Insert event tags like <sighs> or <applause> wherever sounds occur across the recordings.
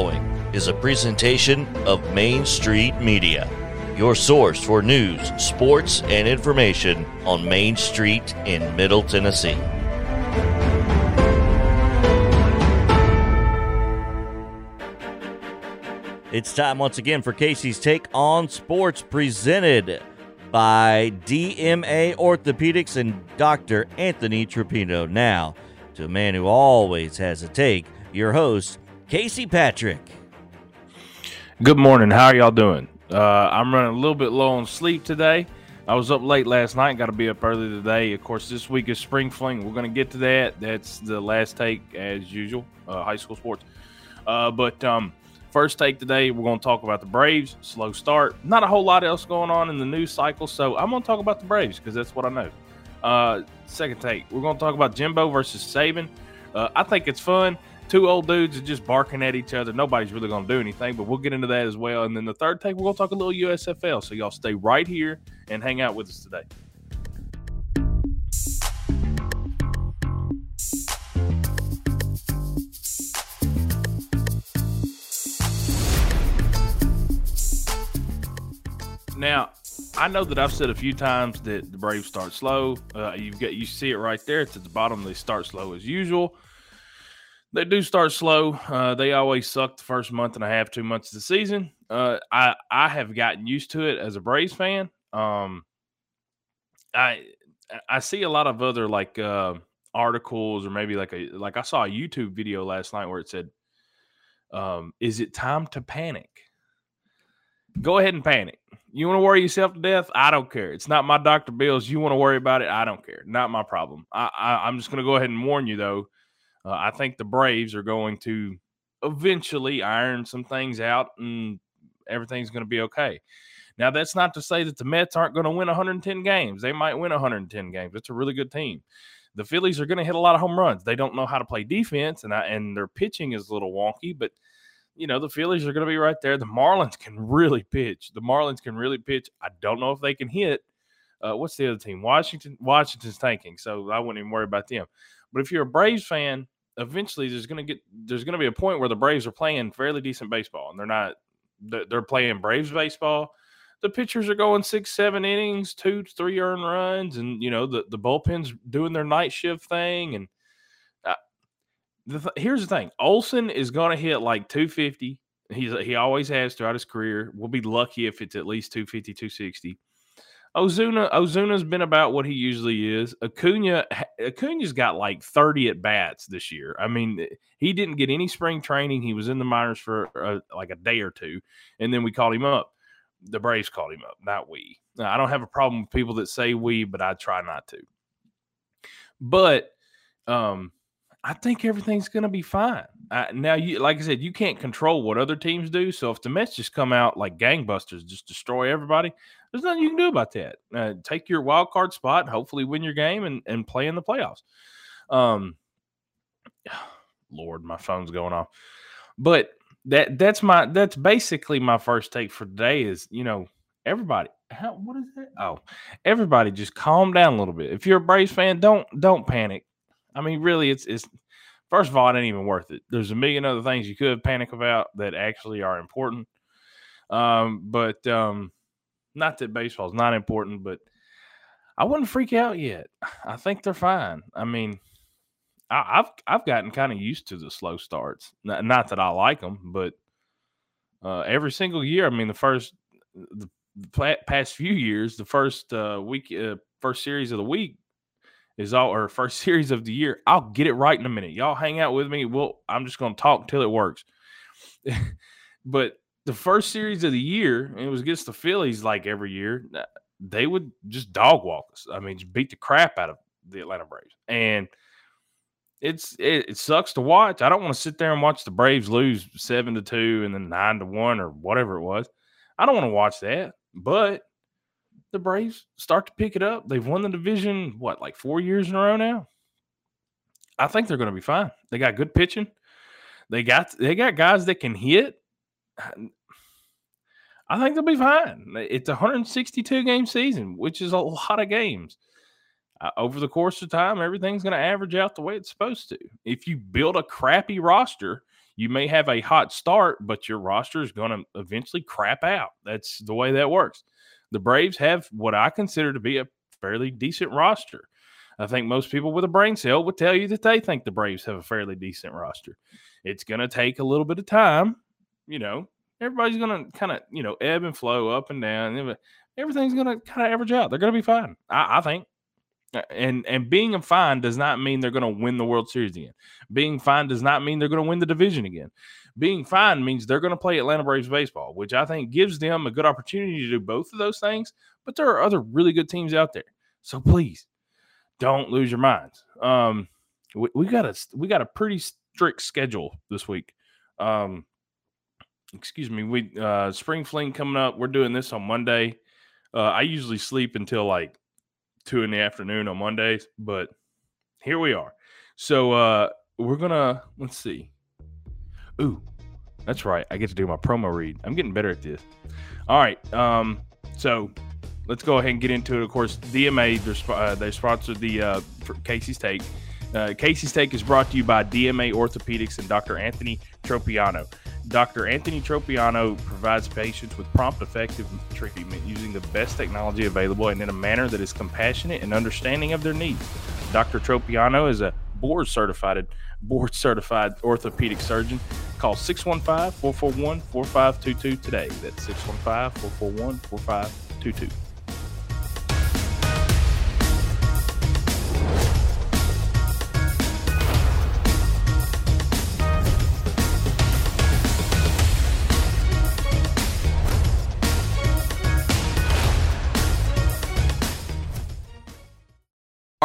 following is a presentation of Main Street Media, your source for news, sports, and information on Main Street in Middle Tennessee. It's time once again for Casey's Take on Sports, presented by DMA Orthopedics and Dr. Anthony Trapino. Now, to a man who always has a take, your host, Casey Patrick. Good morning. How are y'all doing? Uh, I'm running a little bit low on sleep today. I was up late last night. Got to be up early today. Of course, this week is spring fling. We're going to get to that. That's the last take, as usual, uh, high school sports. Uh, but um, first take today, we're going to talk about the Braves. Slow start. Not a whole lot else going on in the news cycle, so I'm going to talk about the Braves because that's what I know. Uh, second take, we're going to talk about Jimbo versus Saban. Uh, I think it's fun. Two old dudes are just barking at each other. Nobody's really going to do anything, but we'll get into that as well. And then the third take, we're going to talk a little USFL. So y'all stay right here and hang out with us today. Now, I know that I've said a few times that the Braves start slow. Uh, you've got you see it right there. It's at the bottom. They start slow as usual. They do start slow. Uh, they always suck the first month and a half, two months of the season. Uh, I I have gotten used to it as a Braves fan. Um, I I see a lot of other like uh, articles or maybe like a like I saw a YouTube video last night where it said, um, "Is it time to panic?" Go ahead and panic. You want to worry yourself to death? I don't care. It's not my doctor bills. You want to worry about it? I don't care. Not my problem. I, I am just to go ahead and warn you though. Uh, I think the Braves are going to eventually iron some things out, and everything's going to be okay. Now that's not to say that the Mets aren't going to win 110 games. They might win 110 games. It's a really good team. The Phillies are going to hit a lot of home runs. They don't know how to play defense, and I, and their pitching is a little wonky, but you know, the Phillies are going to be right there. The Marlins can really pitch. The Marlins can really pitch. I don't know if they can hit. Uh, what's the other team? Washington. Washington's tanking, so I wouldn't even worry about them. But if you're a Braves fan, eventually there's going to get there's going to be a point where the Braves are playing fairly decent baseball, and they're not. They're playing Braves baseball. The pitchers are going six, seven innings, two, three earned runs, and you know the the bullpen's doing their night shift thing, and uh, th- here's the thing Olson is going to hit like 250. He's he always has throughout his career. We'll be lucky if it's at least 250, 260. Ozuna Ozuna's been about what he usually is. Acuna Acuna's got like 30 at bats this year. I mean, he didn't get any spring training. He was in the minors for uh, like a day or two, and then we called him up. The Braves called him up, not we. Now, I don't have a problem with people that say we, but I try not to. But um, I think everything's going to be fine. Now, you like I said, you can't control what other teams do. So if the Mets just come out like gangbusters, just destroy everybody, there's nothing you can do about that. Uh, take your wild card spot, hopefully win your game, and and play in the playoffs. Um, <sighs> Lord, my phone's going off. But that that's my that's basically my first take for today. Is you know everybody. How, what is that? Oh, everybody, just calm down a little bit. If you're a Braves fan, don't don't panic I mean, really, it's it's first of all, it ain't even worth it. There's a million other things you could panic about that actually are important. Um, but um, not that baseball's not important, but I wouldn't freak out yet. I think they're fine. I mean, I, have I've gotten kind of used to the slow starts. Not, not that I like them, but uh, every single year, I mean, the first the past few years, the first uh, week, uh, first series of the week, is all our first <laughs> series of the year. I'll get it right in a minute. Y'all hang out with me. Well, I'm just going to talk until it works. <laughs> but the first series of the year, it was against the Phillies like every year. Uh, they would just dog walk us. I mean, just beat the crap out of the Atlanta Braves. And it's it, it sucks to watch. I don't want to sit there and watch the Braves lose seven to two and then nine to one or whatever it was. I don't want to watch that. But the Braves start to pick it up. They've won the division, what, like four years in a row now? I think they're going to be fine. They got good pitching. They got they got guys that can hit. I think they'll be fine. It's a 162 game season, which is a lot of games. Uh, over the course of time, everything's going to average out the way it's supposed to. If you build a crappy roster, You may have a hot start, but your roster is going to eventually crap out. That's the way that works. The Braves have what I consider to be a fairly decent roster. I think most people with a brain cell would tell you that they think the Braves have a fairly decent roster. It's going to take a little bit of time. You know, everybody's going to kind of, you know, ebb and flow up and down. Everything's going to kind of average out. They're going to be fine, I, I think. And and being fine does not mean they're going to win the World Series again. Being fine does not mean they're going to win the division again. Being fine means they're going to play Atlanta Braves baseball, which I think gives them a good opportunity to do both of those things. But there are other really good teams out there, so please don't lose your minds. Um, we, we got a we got a pretty strict schedule this week. Um, excuse me, we uh, spring fling coming up. We're doing this on Monday. Uh, I usually sleep until like two in the afternoon on Mondays, but here we are. So uh, we're gonna let's see. Ooh, that's right. I get to do my promo read. I'm getting better at this. All right. Um, so let's go ahead and get into it. Of course, DMA they're, uh, they sponsored the uh, Casey's Take. Uh, Casey's Take is brought to you by DMA Orthopedics and Dr. Anthony Tropiano. Dr. Anthony Tropiano provides patients with prompt, effective treatment using the best technology available and in a manner that is compassionate and understanding of their needs. Dr. Tropiano is a board certified board certified orthopedic surgeon. Call 615 441 4522 today. That's 615 441 4522.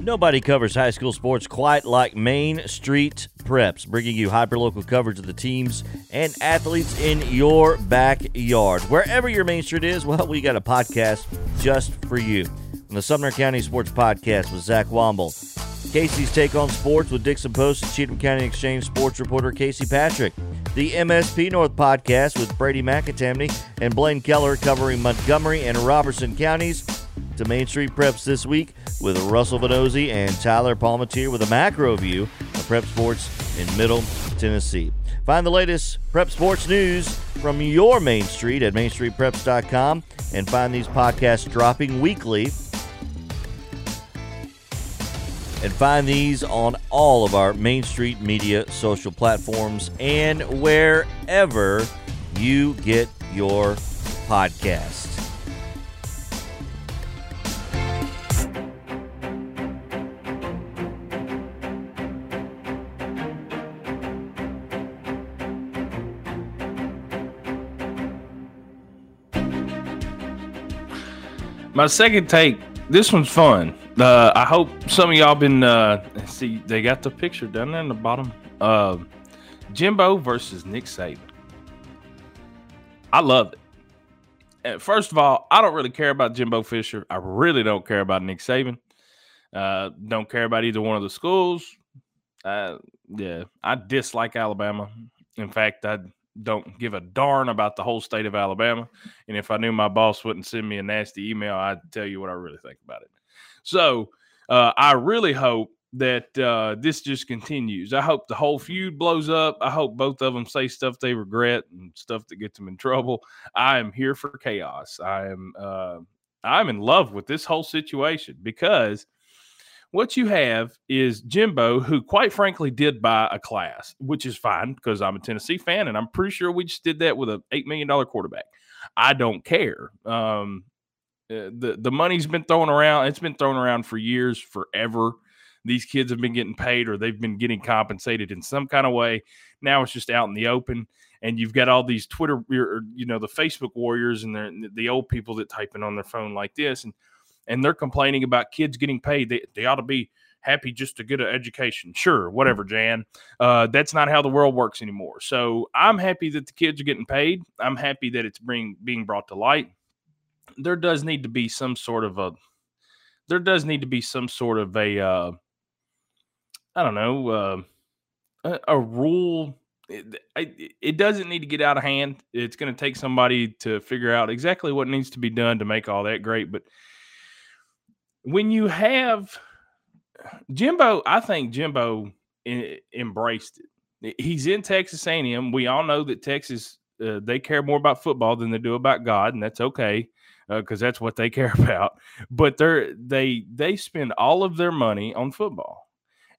Nobody covers high school sports quite like Main Street Preps, bringing you hyperlocal coverage of the teams and athletes in your backyard. Wherever your Main Street is, well, we got a podcast just for you. On the Sumner County Sports Podcast with Zach Womble, Casey's Take on Sports with Dickson Post and Cheatham County Exchange sports reporter Casey Patrick, the MSP North Podcast with Brady McAtamney and Blaine Keller covering Montgomery and Robertson counties to Main Street Preps this week with Russell Vannozzi and Tyler Palmatier with a macro view of prep sports in Middle Tennessee. Find the latest prep sports news from your Main Street at mainstreetpreps.com and find these podcasts dropping weekly. And find these on all of our Main Street Media social platforms and wherever you get your podcasts. My second take. This one's fun. Uh, I hope some of y'all been uh, see. They got the picture down there in the bottom. Uh, Jimbo versus Nick Saban. I love it. First of all, I don't really care about Jimbo Fisher. I really don't care about Nick Saban. Uh, don't care about either one of the schools. Uh, yeah, I dislike Alabama. In fact, I don't give a darn about the whole state of Alabama. And if I knew my boss wouldn't send me a nasty email, I'd tell you what I really think about it. So uh, I really hope that uh, this just continues. I hope the whole feud blows up. I hope both of them say stuff they regret and stuff that gets them in trouble. I am here for chaos. I am uh, I'm in love with this whole situation because – what you have is Jimbo, who quite frankly did buy a class, which is fine because I'm a Tennessee fan and I'm pretty sure we just did that with a $8 million quarterback. I don't care. Um, uh, the, the money's been thrown around. It's been thrown around for years, forever. These kids have been getting paid or they've been getting compensated in some kind of way. Now it's just out in the open. And you've got all these Twitter, you know, the Facebook warriors and the, the old people that type in on their phone like this. And and they're complaining about kids getting paid. They, they ought to be happy just to get an education. Sure, whatever, Jan. Uh, that's not how the world works anymore. So I'm happy that the kids are getting paid. I'm happy that it's being being brought to light. There does need to be some sort of a there does need to be some sort of a uh, I don't know uh, a, a rule. It, it doesn't need to get out of hand. It's going to take somebody to figure out exactly what needs to be done to make all that great. But when you have Jimbo, I think Jimbo embraced it. He's in Texas A&M. We all know that Texas uh, they care more about football than they do about God, and that's okay because uh, that's what they <laughs> care about. But they're they they spend all of their money on football,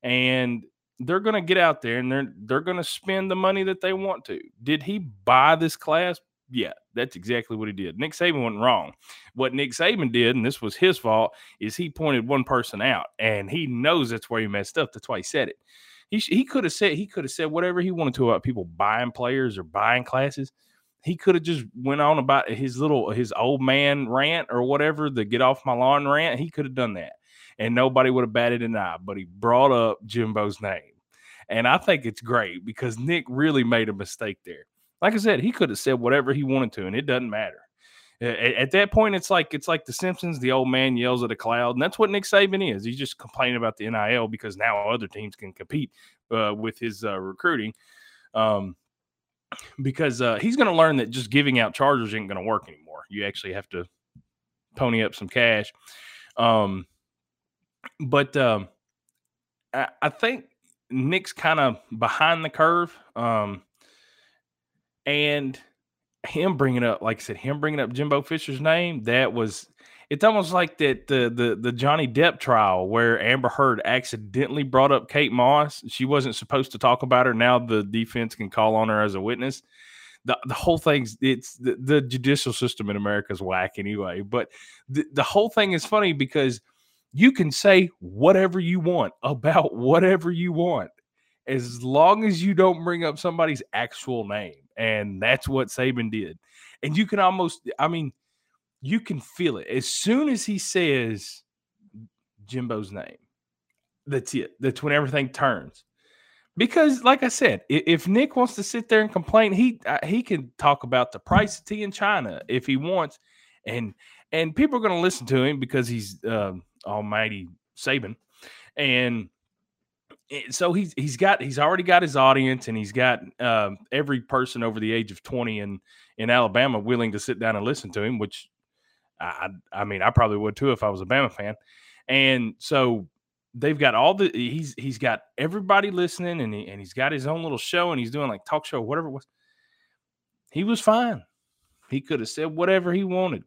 and they're going to get out there and they're they're going to spend the money that they want to. Did he buy this class? Yeah, that's exactly what he did. Nick Saban wasn't wrong. What Nick Saban did, and this was his fault, is he pointed one person out, and he knows that's where he messed up. That's why he said it. He, he could have said he could have said whatever he wanted to about people buying players or buying classes. He could have just went on about his little his old man rant or whatever the get off my lawn rant. He could have done that, and nobody would have batted an eye. But he brought up Jimbo's name, and I think it's great because Nick really made a mistake there like I said, he could have said whatever he wanted to, and it doesn't matter. At, at, that point, it's like it's like the Simpsons. The old man yells at a cloud, and that's what Nick Saban is. He's just complaining about the NIL because now other teams can compete uh, with his uh, recruiting. Um, because uh, he's going to learn that just giving out chargers ain't going to work anymore. You actually have to pony up some cash. Um, but um, I, I think Nick's kind of behind the curve. Um, and him bringing up, like I said, him bringing up Jimbo Fisher's name, that was it's almost like that the the the Johnny Depp trial where Amber Heard accidentally brought up Kate Moss. She wasn't supposed to talk about her. Now the defense can call on her as a witness. The, the whole thing's it's the, the judicial system in America is whack anyway. But the, the whole thing is funny because you can say whatever you want <laughs> about whatever you want as long as you don't bring up somebody's actual name. And that's what Saban did. And you can almost, I mean, you can feel it. As soon as he says Jimbo's name, that's it. That's when everything turns. Because, like I said, if Nick wants to sit there and complain, he uh, he can talk about the price of tea in China if he wants, and and people are going to listen to him because he's uh, Almighty Saban, and so he's he's got he's already got his audience and he's got uh, every person over the age of 20 in in Alabama willing to sit down and listen to him which I I mean I probably would too if I was a Bama fan. And so they've got all the he's he's got everybody listening and he, and he's got his own little show and he's doing like talk show whatever it was. He was fine. He could have said whatever he wanted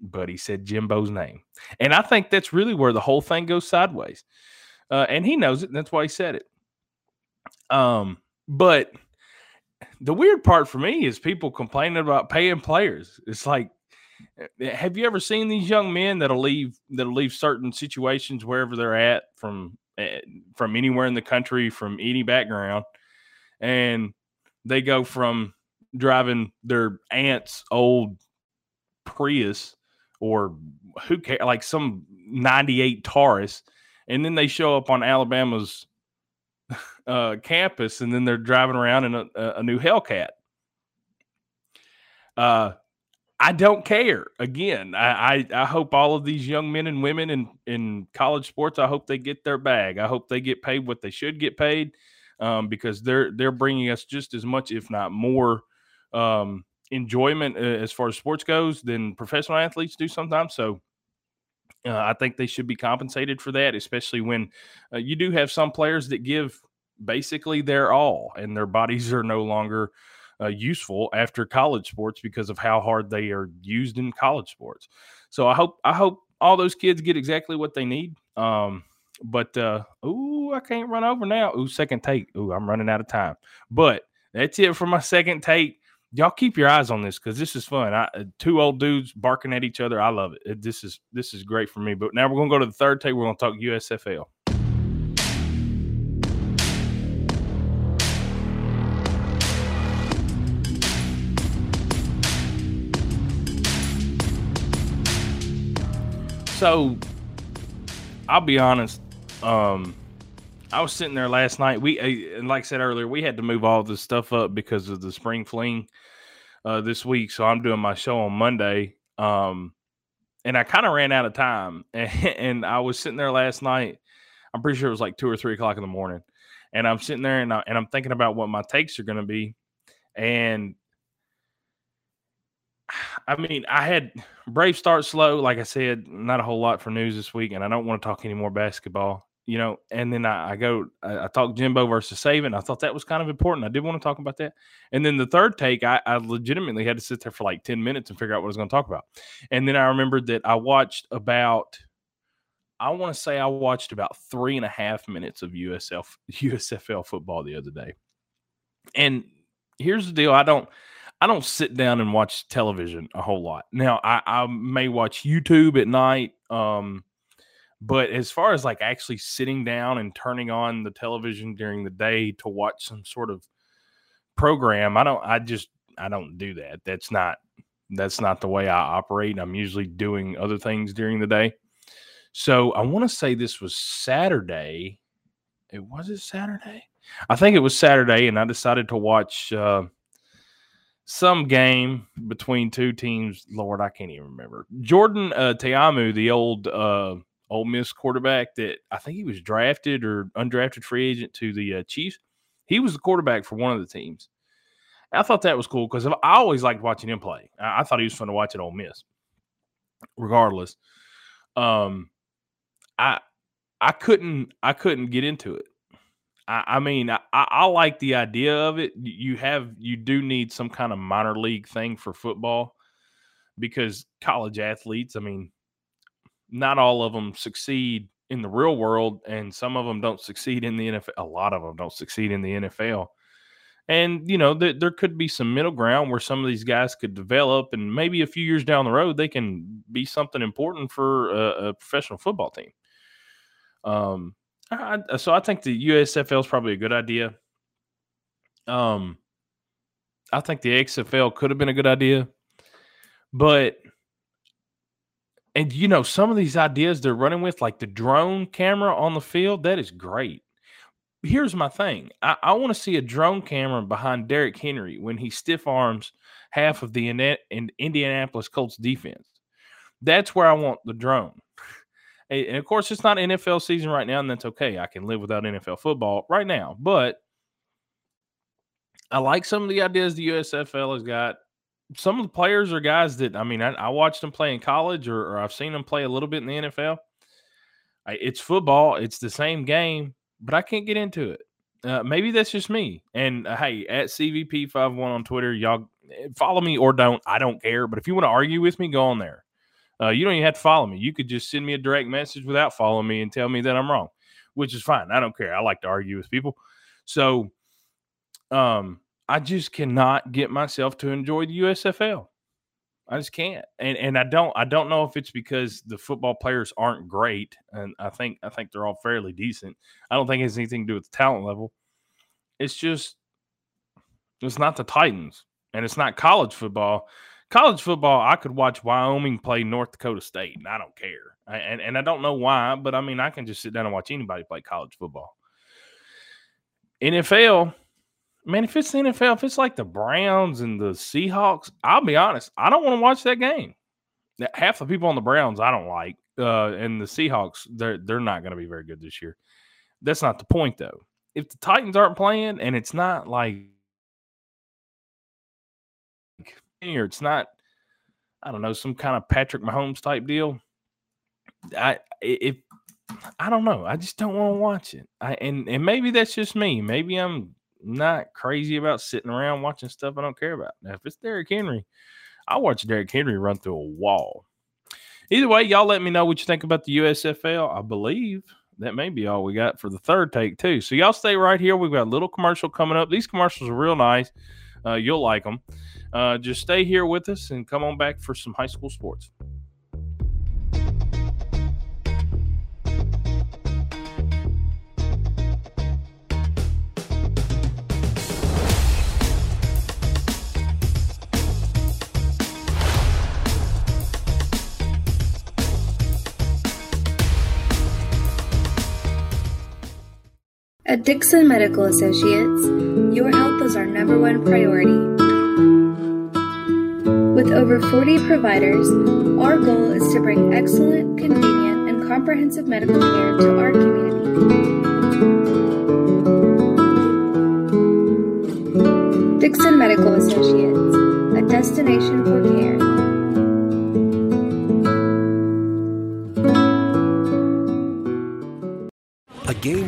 but he said Jimbo's name. And I think that's really where the whole thing goes sideways uh, and he knows it. that's why he said it. Um, but the weird part for me is people complaining about paying players. It's like, eh, have you ever seen these young men that'll leave that'll leave certain situations wherever they're at from uh, from anywhere in the country, from any background, and they go from driving their aunt's old Prius or who cares, like some '98 Taurus and then they show up on Alabama's uh, campus, and then they're driving around in a, a new Hellcat. Uh, I don't care. Again, I, I, I hope all of these young men and women in in college sports. I hope they get their bag. I hope they get paid what they should get paid, um, because they're they're bringing us just as much, if not more, um, enjoyment uh, as far as sports goes than professional athletes do sometimes. So uh, I think they should be compensated for that, especially when uh, you do have some players that give basically their all and their bodies are no longer uh, useful after college sports because of how hard they are used in college sports. So I hope I hope all those kids get exactly what they need. Um, but uh, ooh, I can't run over now. Ooh, second take. Ooh, I'm running out of time. But that's it for my second take y'all keep your eyes on this because this is fun. I, uh, two old dudes barking at each other. I love it. it. This is this is great for me. But now we're gonna go to the third take. We're gonna talk USFL. So I'll be honest, Um, I was sitting there last night. We uh, and like I said earlier, we had to move all this stuff up because of the spring fling uh, this week. So I'm doing my show on Monday. Um, and I kind of ran out of time, and, <laughs> and I was sitting there last night. I'm pretty sure it was like two or three o'clock in the morning, and I'm sitting there and, I, and I'm thinking about what my takes are going to be, and <sighs> I mean, I had <sighs> Brave start slow. Like I said, not a whole lot for news this week, and I don't want to talk any more basketball. You know, and then I, I go, I, I talk Jimbo versus Saban. I thought that was kind of important. I did want to talk about that. And then the third take, I, I legitimately had to sit there for like 10 minutes and figure out what I was going to talk about. And then I remembered that I watched about, I want to say I watched about three and a half minutes of USF, USFL football the other day. And here's the deal I don't, I don't sit down and watch television a whole lot. Now, I, I may watch YouTube at night. Um, but as far as like actually sitting down and turning on the television during the day to watch some sort of program, I don't, I just, I don't do that. That's not, that's not the way I operate. I'm usually doing other things during the day. So I want to say this was Saturday. It was it Saturday? I think it was Saturday, and I decided to watch uh, some game between two teams. Lord, I can't even remember. Jordan uh, Ta'amu, the old uh, Ole Miss quarterback that I think he was drafted or undrafted free agent to the uh, Chiefs. He was the quarterback for one of the teams. I thought that was cool because I always liked watching him play. I, I, thought he was fun to watch at Ole Miss. Regardless, um, I I couldn't I couldn't get into it. I, I mean, I, I like the idea of it. You have you do need some kind of minor league thing for football because college athletes. I mean, not all of them succeed in the real world, and some of them don't succeed in the NFL. A lot of them don't succeed in the NFL. And, you know, th- there could be some middle ground where some of these guys could develop, and maybe a few years down the road, they can be something important for a, a professional football team. Um, I, so I think the USFL is probably a good idea. Um, I think the XFL could have been a good idea, but and you know, some of these ideas they're running with, like the drone camera on the field, that is great. Here's my thing I, I want to see a drone camera behind Derrick Henry when he stiff arms half of the in Indianapolis Colts defense. That's where I want the drone. And of course, it's not NFL season right now, and that's okay. I can live without NFL football right now. But I like some of the ideas the USFL has got some of the players are guys that I mean, I, I watched them play in college or, or, I've seen them play a little bit in the NFL. I, it's football, it's the same game, but I can't get into it. Uh, maybe that's just me. And uh, hey, at CVP51 on Twitter, y'all eh, follow me or don't. I don't care. But if you want to argue with me, go on there. Uh, you don't even have to follow me. You could just send me a direct message without following me and tell me that I'm wrong, which is fine. I don't care. I like to argue with people. So, um, I just cannot get myself to enjoy the USFL. I just can't. And and I don't I don't know if it's because the football players aren't great. And I think I think they're all fairly decent. I don't think it has anything to do with the talent level. It's just it's not the Titans. And it's not college football. College football, I could watch Wyoming play North Dakota State, and I don't care. I, and, and I don't know why, but I mean, I can just sit down and watch anybody play college football. NFL, man, if it's the NFL, if it's like the Browns and the Seahawks, I'll be honest, I don't want to watch that game. Half the people on the Browns I don't like, uh, and the Seahawks they're they're not going to be very good this year. That's not the point though. If the Titans aren't playing and it's not like or it's not, I don't know, some kind of Patrick Mahomes type deal. I if I don't know, I just don't want to watch it. I and and maybe that's just me. Maybe I'm not crazy about sitting around watching stuff I don't care about. Now, if it's Derrick Henry, I watch Derrick Henry run through a wall. Either way, y'all let me know what you think about the USFL. I believe that may be all we got for the third take, too. So, y'all stay right here. We've got a little commercial coming up. These commercials are real nice. Uh, you'll like them. Uh, just stay here with us and come on back for some high school sports. At Dickson Medical Associates, your health is our number one priority. With over 40 providers, our goal is to bring excellent, convenient, and comprehensive medical care to our community. Dickson Medical Associates, a destination for care.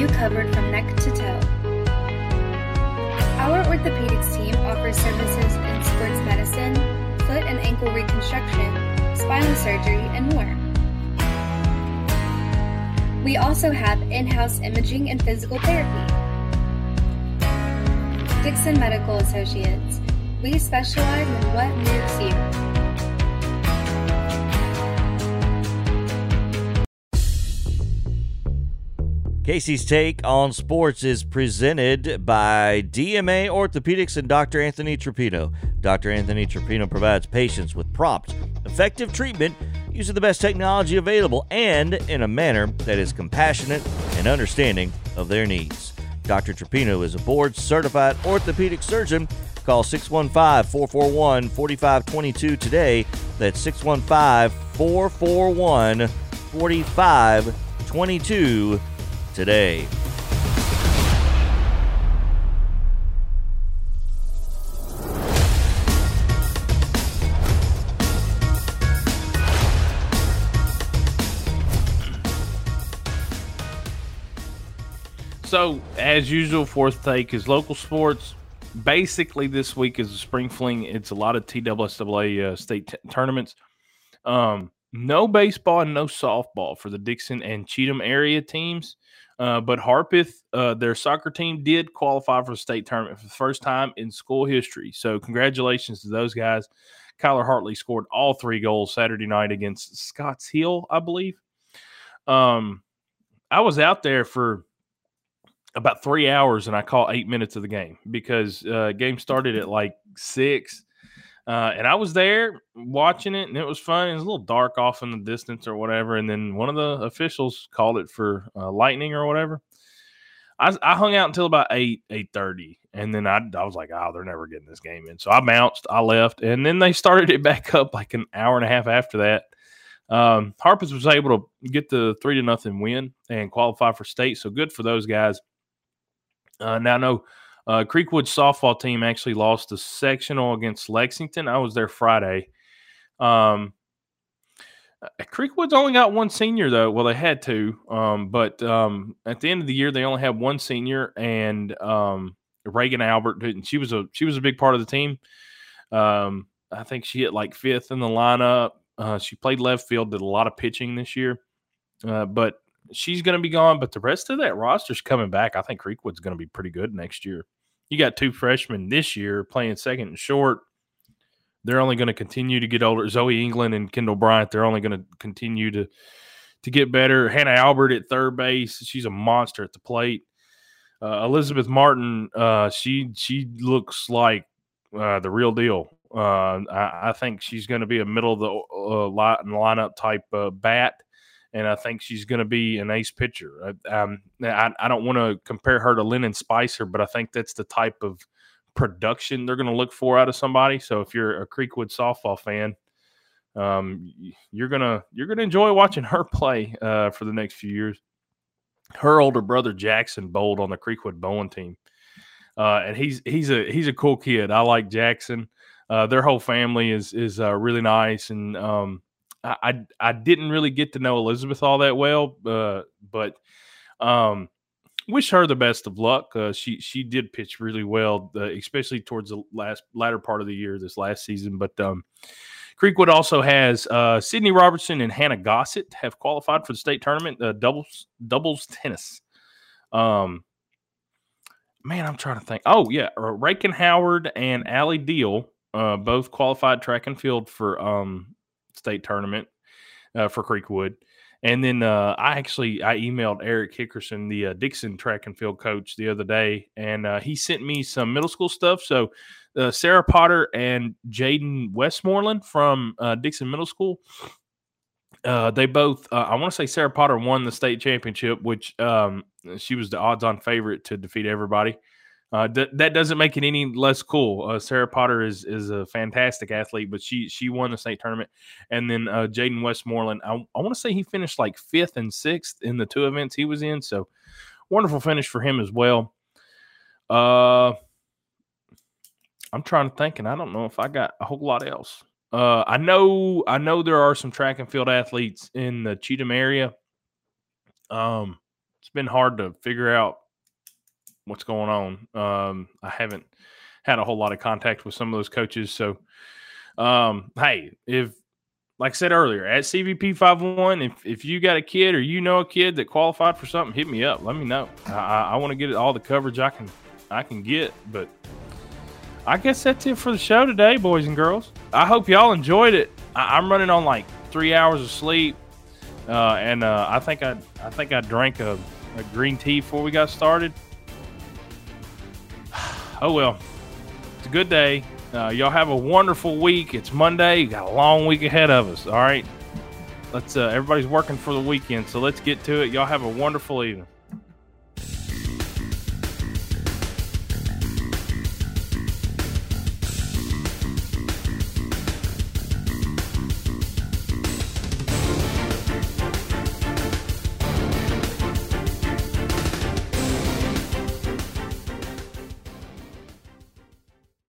You covered from neck to toe. Our orthopedics team offers services in sports medicine, foot and ankle reconstruction, spinal surgery, and more. We also have in house imaging and physical therapy. Dickson Medical Associates, we specialize in what moves you. Casey's Take on Sports is presented by DMA Orthopedics and Dr. Anthony Trapino. Dr. Anthony Trapino provides patients with prompt, effective treatment using the best technology available and in a manner that is compassionate and understanding of their needs. Dr. Trapino is a board certified orthopedic surgeon. Call 615 441 4522 today. That's 615 441 4522 today. So, as usual, fourth take is local sports. Basically, this week is a spring fling. It's a lot of TSSAA uh, state t- tournaments. Um, no baseball and no softball for the Dickson and Cheatham area teams. Uh, but Harpeth, uh, their soccer team, did qualify for the state tournament for the first time in school history. So, congratulations to those guys. Kyler Hartley scored all three goals Saturday night against Scotts Hill, I believe. Um, I was out there for about three hours and I caught eight minutes of the game because uh, game started at like six. Uh, and I was there watching it, and it was fun. It was a little dark off in the distance or whatever. And then one of the officials called it for uh, lightning or whatever. I, I, hung out until about eight eight thirty, and then I, I was like, "Oh, they're never getting this game in." So I bounced, I left, and then they <laughs> started it back up like an hour and a half after that. Um, Harpeth was able to get the three to nothing win and qualify for state, so good for those guys. Uh, now, no, uh, Creekwood softball team actually lost a sectional against Lexington. I was there Friday. Um, uh, Creekwood's only got one senior though. Well, they had two, um, but um, at the end of the year, they only had one senior, and um, Reagan Albert didn't. She was a she was a big part of the team. Um, I think she hit like fifth in the lineup. Uh, she played left field, did a lot of pitching this year, uh, but she's going to be gone. But the rest of that roster's coming back. I think Creekwood's going to be pretty good next year. You got two freshmen this year playing second and short. They're only going to continue to get older. Zoe England and Kendall Bryant, they're only going to continue to to get better. Hannah Albert at third base, she's a monster at the plate. Uh, Elizabeth Martin, uh, she she looks like uh, the real deal. Uh, I, I, think she's going to be a middle of the uh, line, lineup type uh, bat, and I think she's going to be an ace pitcher. Um, I, I don't want to compare her to Lennon Spicer, but I think that's the type of production they're going to look for out of somebody. So if you're a Creekwood softball fan, um, you're gonna you're gonna enjoy watching her play uh, for the next few years. Her older brother Jackson bowled on the Creekwood bowling team, uh, and he's he's a he's a cool kid. I like Jackson. Uh, their whole family is is uh, really nice, and um, I, I, didn't really get to know Elizabeth all that well, uh, but um, wish her the best of luck. Uh, she she did pitch really well, uh, especially towards the last latter part of the year this last season. But um, Creekwood also has uh, Sydney Robertson and Hannah Gossett have qualified for the state tournament, uh, doubles doubles tennis. Um, man, I'm trying to think. Oh yeah, uh, Raken Howard and Allie Deal uh, both qualified track and field for um, state tournament uh, for Creekwood. And then uh, I actually I emailed Eric Hickerson, the uh, Dickson track and field coach, the other day, and uh, he sent me some middle school stuff. So uh, Sarah Potter and Jaden Westmoreland from uh, Dickson Middle School, uh, they both I want to say Sarah Potter won the state championship, which um, she was the odds-on favorite to defeat everybody. Uh, th- that doesn't make it any less cool. Uh, Sarah Potter is is a fantastic athlete, but she she won the state tournament. And then uh, Jaden Westmoreland, I, I want to say he finished like fifth and sixth in the two events he was in. So wonderful finish for him as well. Uh, I'm trying to think, and I don't know if I got a whole lot else. Uh, I know I know there are some track and field athletes in the Cheatham area. Um, it's been hard to figure out what's going on. Um, I haven't had a whole lot of contact with some of those coaches. So, um, hey, if like I said earlier, at CVP 51, if, if you got a kid or you know a kid that qualified for something, hit me up. Let me know. I, I, I want to get all the coverage I can I can get. But I guess that's it for the show today, boys and girls. I hope y'all enjoyed it. I, am running on like three hours of sleep, uh, and uh, I think I I think I drank a, a green tea before we got started oh well. It's a good day. Uh, y'all have a wonderful week. It's Monday. You got a long week ahead of us. All right. Let's. Uh, everybody's working for the weekend, so let's get to it. Y'all have a wonderful evening.